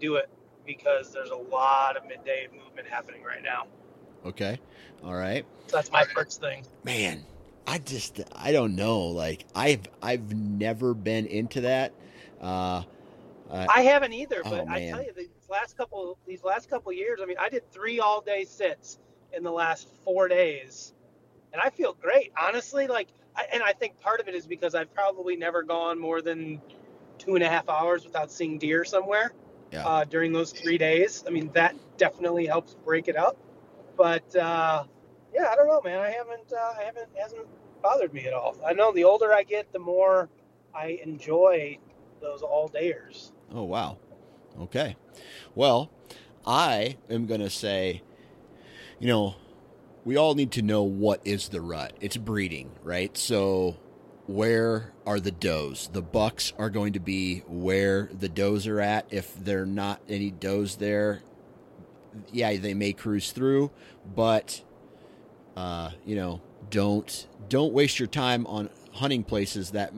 Speaker 3: do it because there's a lot of midday movement happening right now.
Speaker 2: Okay. All right.
Speaker 3: So that's my first thing.
Speaker 2: Man, I just I don't know. Like I've I've never been into that. Uh, uh
Speaker 3: I haven't either,
Speaker 2: Oh,
Speaker 3: but I tell you, these last couple these last couple years, I mean, I did three all day sits in the last four days, and I feel great, honestly. Like, I, and I think part of it is because I've probably never gone more than two and a half hours without seeing deer somewhere
Speaker 2: Yeah.
Speaker 3: uh, during those three days. I mean, that definitely helps break it up. But uh, yeah, I don't know, man. I haven't, uh, I haven't, hasn't bothered me at all. I know the older I get, the more I enjoy those all dayers.
Speaker 2: oh wow. Okay. Well, I am gonna say, you know, we all need to know what is the rut. It's breeding, right? So where are the does? The bucks are going to be where the does are at. If there are not any does there, yeah, they may cruise through, but uh, you know, don't don't waste your time on hunting places that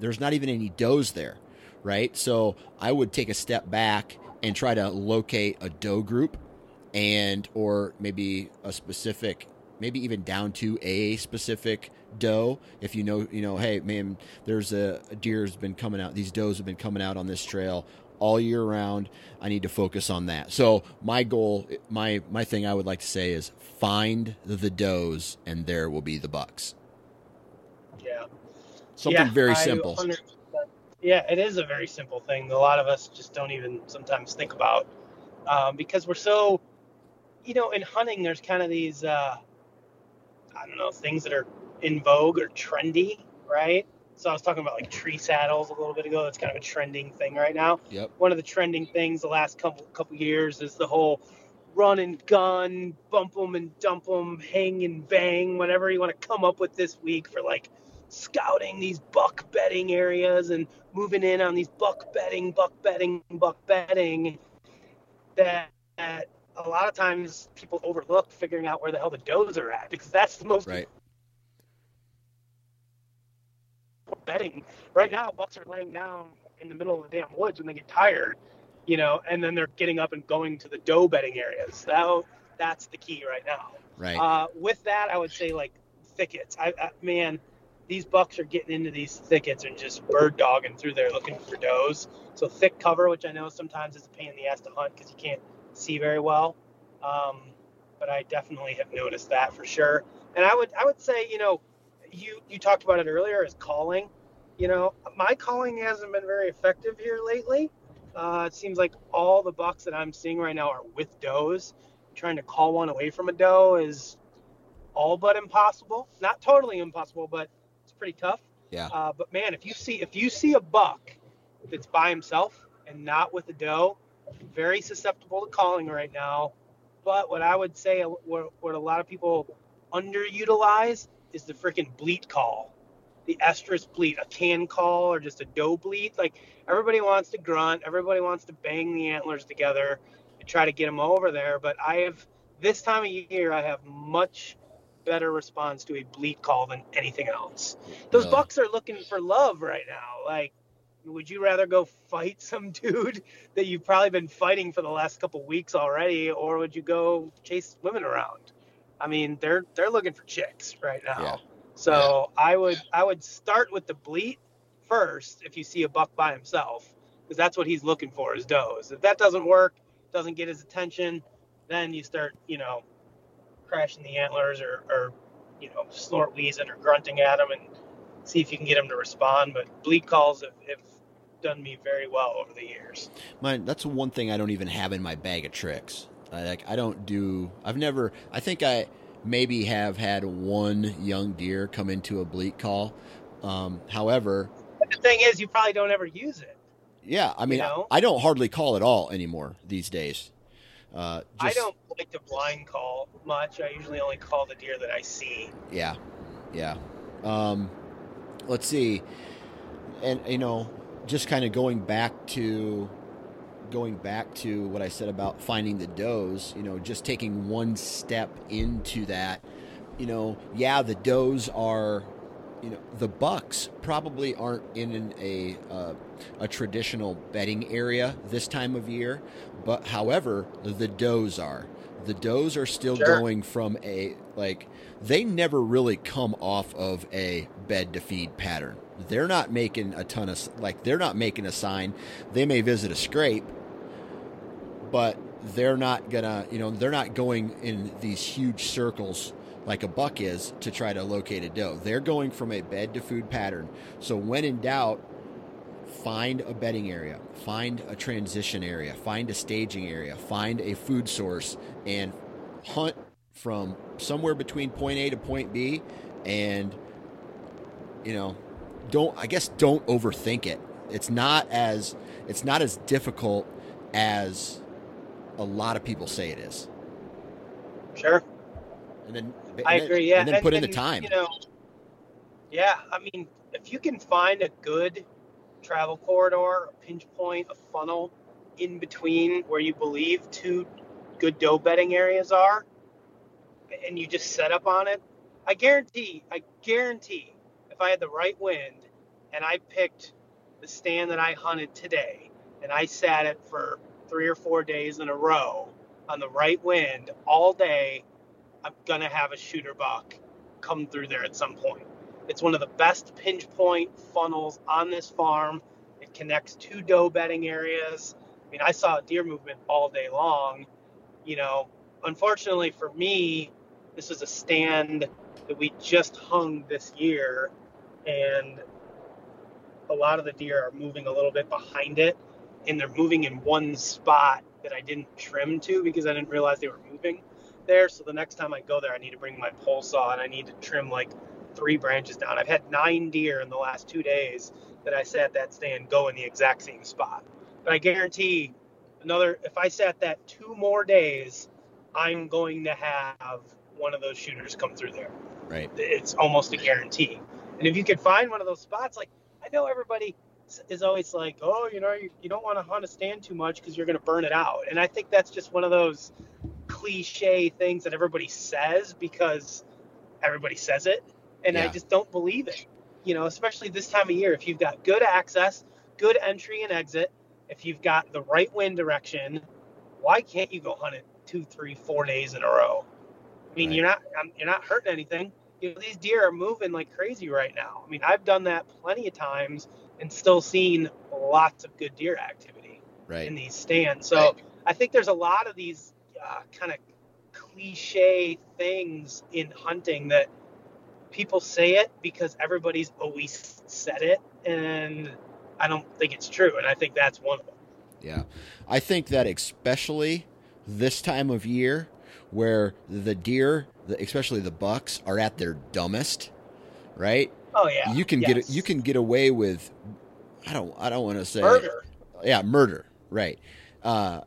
Speaker 2: there's not even any does there, right? So I would take a step back and try to locate a doe group, and or maybe a specific, maybe even down to a specific doe. If you know, you know, hey man, there's a, a deer's been coming out. These does have been coming out on this trail all year round. I need to focus on that. So my goal, my my thing, I would like to say is find the does, and there will be the bucks.
Speaker 3: Yeah.
Speaker 2: Something
Speaker 3: Yeah,
Speaker 2: very simple.
Speaker 3: 100% Yeah, it is a very simple thing that a lot of us just don't even sometimes think about um, because we're so, you know, in hunting, there's kind of these, uh, I don't know, things that are in vogue or trendy, right? So I was talking about like tree saddles a little bit ago. That's kind of a trending thing right now.
Speaker 2: Yep.
Speaker 3: One of the trending things the last couple couple years is the whole run and gun, bump 'em and dump 'em, hang and bang, whatever you want to come up with this week for like scouting these buck bedding areas and moving in on these buck bedding, buck bedding, buck bedding that, that a lot of times people overlook figuring out where the hell the does are at because that's the most
Speaker 2: Right.
Speaker 3: bedding. Right now, bucks are laying down in the middle of the damn woods when they get tired, you know, and then they're getting up and going to the doe bedding areas. That, that's the key right now.
Speaker 2: Right.
Speaker 3: Uh, with that, I would say like thickets. I, I man, these bucks are getting into these thickets and just bird dogging through there looking for does. So thick cover, which I know sometimes is a pain in the ass to hunt because you can't see very well. Um, but I definitely have noticed that for sure. And I would I would say you know you you talked about it earlier as calling. You know my calling hasn't been very effective here lately. Uh, it seems like all the bucks that I'm seeing right now are with does. Trying to call one away from a doe is all but impossible. Not totally impossible, but pretty tough.
Speaker 2: Yeah.
Speaker 3: Uh, but man, if you see if you see a buck that's by himself and not with a doe, very susceptible to calling right now. But what I would say, what, what a lot of people underutilize is the freaking bleat call, the estrus bleat, a can call or just a doe bleat. Like everybody wants to grunt, everybody wants to bang the antlers together and try to get them over there. But I have this time of year, I have much better response to a bleat call than anything else. Those bucks are looking for love right now. Like, would you rather go fight <laughs> some dude that you've probably been fighting for the last couple weeks already, or would you go chase women around? I mean, they're they're looking for chicks right now.
Speaker 2: Yeah.
Speaker 3: So I would I would start with the bleat first if you see a buck by himself, because that's what he's looking for is does. If that doesn't work, doesn't get his attention, then you start you know crashing the antlers or, or you know snort wheezing or grunting at them and see if you can get them to respond. But bleat calls have, have done me very well over the years.
Speaker 2: Mine, that's one thing I don't even have in my bag of tricks. I, like I don't do. I've never. I think I maybe have had one young deer come into a bleat call, Um, however,
Speaker 3: But the thing is, you probably don't ever use it.
Speaker 2: yeah, I mean,
Speaker 3: You know?
Speaker 2: I, I don't hardly call at all anymore these days. Uh,
Speaker 3: I don't like to blind call much. I usually only call the deer that I see.
Speaker 2: Yeah, yeah. Um, let's see, and you know, just kind of going back to going back to what I said about finding the does. You know, just taking one step into that. You know, yeah, the does are. You know, the bucks probably aren't in an, a uh, a traditional bedding area this time of year, but however, the does are. The does are still
Speaker 3: Sure.
Speaker 2: going from a like they never really come off of a bed to feed pattern. They're not making a ton of like they're not making a sign. They may visit a scrape, but they're not gonna you know they're not going in these huge circles like a buck is to try to locate a doe. They're going from a bed to food pattern. So when in doubt, find a bedding area, find a transition area, find a staging area, find a food source, and hunt from somewhere between point A to point B, and you know, don't I guess don't overthink it. It's not as it's not as difficult as a lot of people say it is.
Speaker 3: Sure.
Speaker 2: And then
Speaker 3: I
Speaker 2: and then-
Speaker 3: agree. Yeah,
Speaker 2: and then put in the time.
Speaker 3: You know, yeah. I mean, if you can find a good travel corridor, a pinch point, a funnel in between where you believe two good doe bedding areas are, and you just set up on it, I guarantee, I guarantee, if I had the right wind and I picked the stand that I hunted today and I sat it for three or four days in a row on the right wind all day, I'm gonna have a shooter buck come through there at some point. It's one of the best pinch point funnels on this farm. It connects two doe bedding areas. I mean, I saw deer movement all day long. You know, unfortunately for me, this is a stand that we just hung this year, and a lot of the deer are moving a little bit behind it, and they're moving in one spot that I didn't trim to because I didn't realize they were moving there. So the next time I go there, I need to bring my pole saw and I need to trim like three branches down. I've had nine deer in the last two days that I sat that stand go in the exact same spot. But I guarantee another, if I sat that two more days, I'm going to have one of those shooters come through there.
Speaker 2: right.
Speaker 3: It's almost a guarantee. And if you could find one of those spots, like I know everybody is always like, oh, you know, you, you don't want to hunt a stand too much because you're going to burn it out. And I think that's just one of those cliche things that everybody says because everybody says it. And I just don't believe it. You know, especially this time of year, if you've got good access, good entry and exit, if you've got the right wind direction, why can't you go hunt it two, three, four days in a row? I mean,
Speaker 2: Right.
Speaker 3: you're not um, you're not hurting anything. You know, these deer are moving like crazy right now. I mean, I've done that plenty of times and still seen lots of good deer activity
Speaker 2: Right.
Speaker 3: in these stands. So
Speaker 2: Right.
Speaker 3: I think there's a lot of these uh, kind of cliche things in hunting that people say it because everybody's always said it, and I don't think it's true. And I think that's one of them.
Speaker 2: Yeah. I think that especially this time of year where the deer, especially the bucks, are at their dumbest, right?
Speaker 3: Oh yeah,
Speaker 2: you can
Speaker 3: yes.
Speaker 2: get you can get away with I don't I don't want to say
Speaker 3: murder.
Speaker 2: Yeah, murder, right. Uh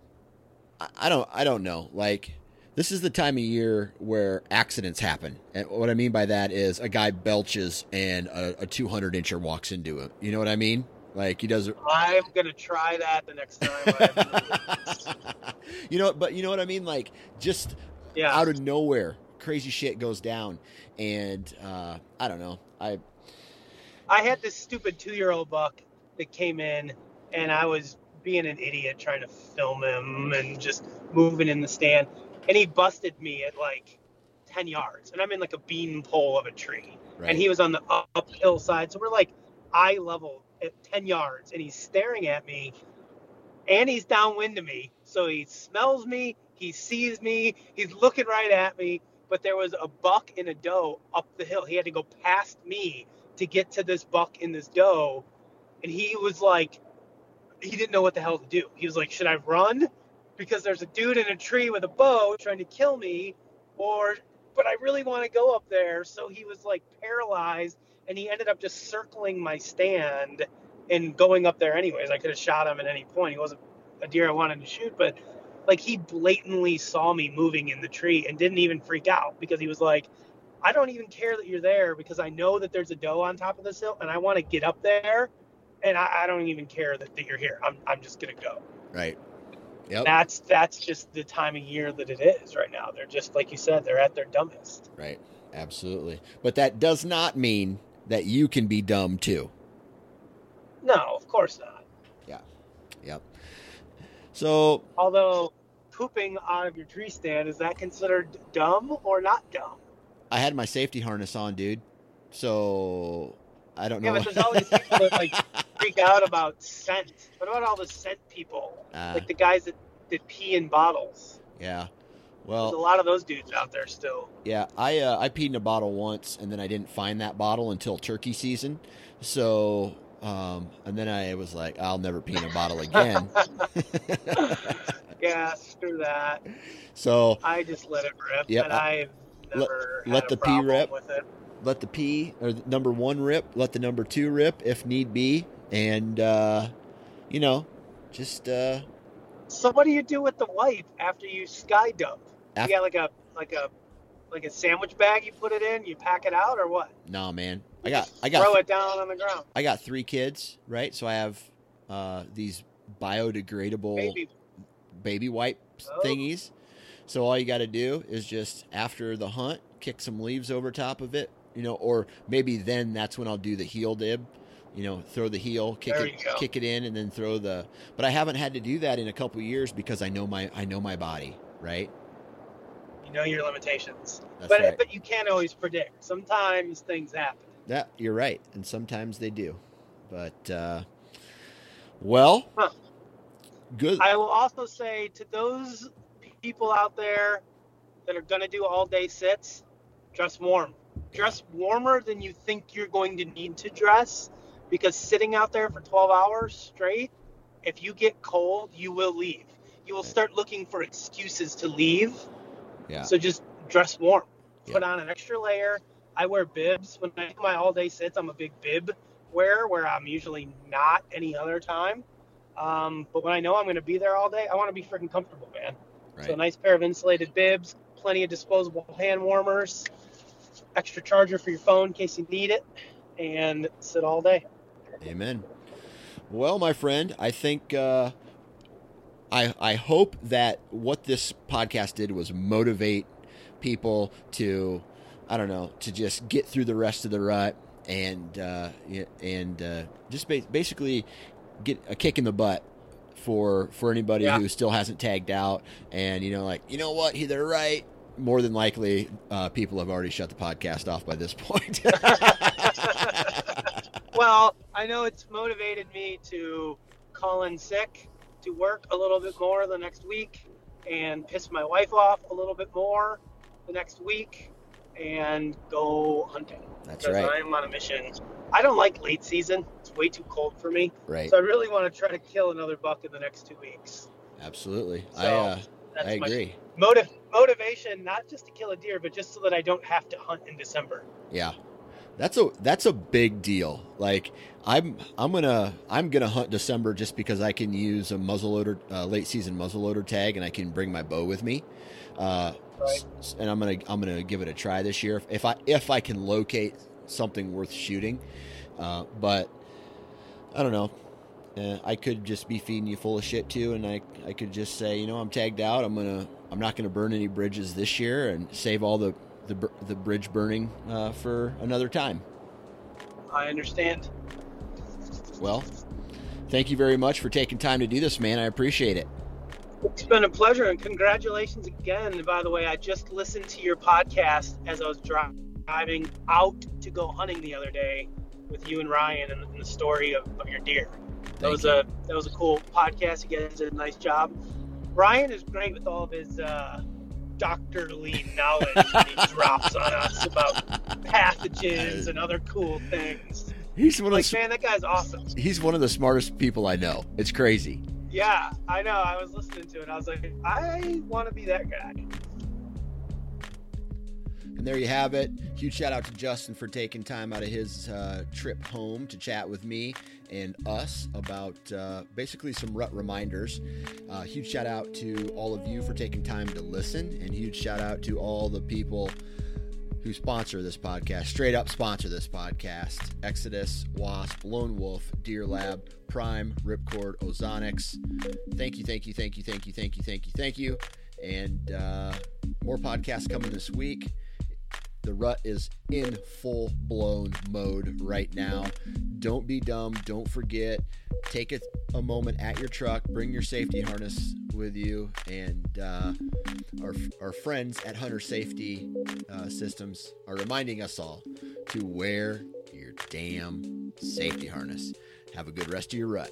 Speaker 2: I- I don't I don't know. Like this is the time of year where accidents happen. And what I mean by that is a guy belches and a, a 200 incher walks into him. You know what I mean? Like he does
Speaker 3: I'm gonna try that the next time. <laughs>
Speaker 2: You know, but you know what I mean? Like just
Speaker 3: yeah,
Speaker 2: out of nowhere, crazy shit goes down, and uh, I don't know. I
Speaker 3: I had this stupid two-year-old buck that came in, and I was being an idiot trying to film him and just moving in the stand, and he busted me at like 10 yards, and I'm in like a bean pole of a tree,
Speaker 2: right,
Speaker 3: and he was on the uphill side, so we're like eye level at 10 yards, and he's staring at me, and he's downwind to me, so he smells me, he sees me, he's looking right at me, but there was a buck and a doe up the hill. He had to go past me to get to this buck and this doe, and he was like, he didn't know what the hell to do. He was like, should I run because there's a dude in a tree with a bow trying to kill me, or but I really want to go up there. So he was like paralyzed, and he ended up just circling my stand and going up there anyways. I could have shot him at any point. He wasn't a deer I wanted to shoot, but like he blatantly saw me moving in the tree and didn't even freak out because he was like, I don't even care that you're there because I know that there's a doe on top of this hill and I want to get up there and I, I don't even care that, that you're here. I'm, I'm just gonna go.
Speaker 2: Right. Yep.
Speaker 3: That's that's just the time of year that it is right now. They're just like you said, they're at their dumbest.
Speaker 2: Right. Absolutely. But that does not mean that you can be dumb too.
Speaker 3: No, of course not.
Speaker 2: Yeah. Yep. So
Speaker 3: Although pooping out of your tree stand is that considered dumb or not dumb?
Speaker 2: I had my safety harness on, dude. So I don't know.
Speaker 3: Yeah, but there's all these people that like <laughs> freak out about scent. What about all the scent people?
Speaker 2: Ah,
Speaker 3: like the guys that, that pee in bottles.
Speaker 2: yeah.
Speaker 3: Well, there's a lot of those dudes out there still.
Speaker 2: yeah. I uh, I peed in a bottle once, and then I didn't find that bottle until turkey season. So um, and then I was like, I'll never pee in a bottle again. <laughs> <laughs>
Speaker 3: Yeah, screw that.
Speaker 2: so
Speaker 3: I just let it rip,
Speaker 2: Yep,
Speaker 3: and
Speaker 2: I-
Speaker 3: I've never
Speaker 2: let
Speaker 3: had
Speaker 2: the pee rip.
Speaker 3: with it.
Speaker 2: Let the P or the number one rip, let the number two rip if need be, and uh, you know, just uh,
Speaker 3: So what do you do with the wipe after you sky dump?
Speaker 2: Af-
Speaker 3: you got like a like a like a sandwich bag you put it in, you pack it out, or what?
Speaker 2: nah, man. I got I got Throw
Speaker 3: it down on the ground.
Speaker 2: I got three kids, right? So I have uh, these biodegradable
Speaker 3: Maybe
Speaker 2: baby wipe
Speaker 3: Oh.
Speaker 2: thingies. So all you got to do is just after the hunt, kick some leaves over top of it, you know, or maybe then that's when I'll do the heel dib. You know, throw the heel, kick
Speaker 3: There
Speaker 2: it, kick it in, and then throw the. But I haven't had to do that in a couple years because I know my I know my body, right?
Speaker 3: you know your limitations,
Speaker 2: That's
Speaker 3: but
Speaker 2: right.
Speaker 3: but you can't always predict. Sometimes things happen.
Speaker 2: That you're right, and sometimes they do, but uh, well,
Speaker 3: Huh.
Speaker 2: good.
Speaker 3: I will also say to those people out there that are going to do all day sits, dress warm. Dress warmer than you think you're going to need to dress because sitting out there for 12 hours straight, if you get cold, you will leave. You will start looking for excuses to leave.
Speaker 2: yeah,
Speaker 3: So just dress warm.
Speaker 2: Yeah.
Speaker 3: Put on an extra layer. I wear bibs. When I do my all day sits, I'm a big bib wearer where I'm usually not any other time. Um, but when I know I'm going to be there all day, I want to be freaking comfortable, man.
Speaker 2: right.
Speaker 3: So a nice pair of insulated bibs, plenty of disposable hand warmers, extra charger for your phone in case you need it, and sit all day.
Speaker 2: Amen. Well, my friend, I think uh, I I hope that what this podcast did was motivate people to I don't know to just get through the rest of the rut and uh, and uh, just ba- basically get a kick in the butt for for anybody
Speaker 3: Yeah.
Speaker 2: who still hasn't tagged out and you know like you know what he they're right more than likely uh, people have already shut the podcast off by this point <laughs>
Speaker 3: Well, I know it's motivated me to call in sick, to work a little bit more the next week, and piss my wife off a little bit more the next week, and go hunting.
Speaker 2: that's
Speaker 3: because
Speaker 2: right
Speaker 3: I'm on a mission. I don't like late season. It's way too cold for me.
Speaker 2: right
Speaker 3: So I really want to try to kill another buck in the next two weeks.
Speaker 2: absolutely i uh, I
Speaker 3: my
Speaker 2: agree.
Speaker 3: motive motivation, not just to kill a deer, but just so that I don't have to hunt in December.
Speaker 2: Yeah. That's a that's a big deal. Like I'm I'm gonna I'm gonna hunt December just because I can use a muzzleloader uh, late season muzzleloader tag and I can bring my bow with me. Uh,
Speaker 3: Right.
Speaker 2: and I'm gonna I'm gonna give it a try this year if I if I can locate something worth shooting. Uh, but I don't know. Uh, I could just be feeding you full of shit too, and I I could just say you know I'm tagged out. I'm gonna I'm not gonna burn any bridges this year and save all the the, the bridge burning uh, for another time.
Speaker 3: I understand.
Speaker 2: Well, thank you very much for taking time to do this, man. I appreciate it.
Speaker 3: It's been a pleasure, and congratulations again. By the way, I just listened to your podcast as I was driving out to go hunting the other day with you and Ryan, and, the story of, of your deer. That was
Speaker 2: you.
Speaker 3: a that was a cool podcast. You guys did a nice job. Ryan is great with all of his uh, doctorly knowledge that he <laughs> drops on us about pathogens and other cool things.
Speaker 2: He's one of
Speaker 3: Like,
Speaker 2: the,
Speaker 3: man, that guy's awesome.
Speaker 2: he's one of the smartest people I know. It's crazy.
Speaker 3: Yeah, I know. I was listening to it. I was like, I want to be that guy.
Speaker 2: And there you have it. Huge shout out to Justin for taking time out of his uh, trip home to chat with me and us about uh, basically some rut reminders. Uh, huge shout out to all of you for taking time to listen, and huge shout out to all the people who sponsor this podcast, straight up sponsor this podcast Exodus, Wasp, Lone Wolf, Deer Lab, Prime, Ripcord, Ozonics. Thank you, thank you, thank you, thank you, thank you, thank you, thank you. And uh, more podcasts coming this week. The rut is in full blown mode right now. Don't be dumb. Don't forget. Take a, a moment at your truck. Bring your safety harness with you. And uh, our, our friends at Hunter Safety uh, Systems are reminding us all to wear your damn safety harness. Have a good rest of your rut.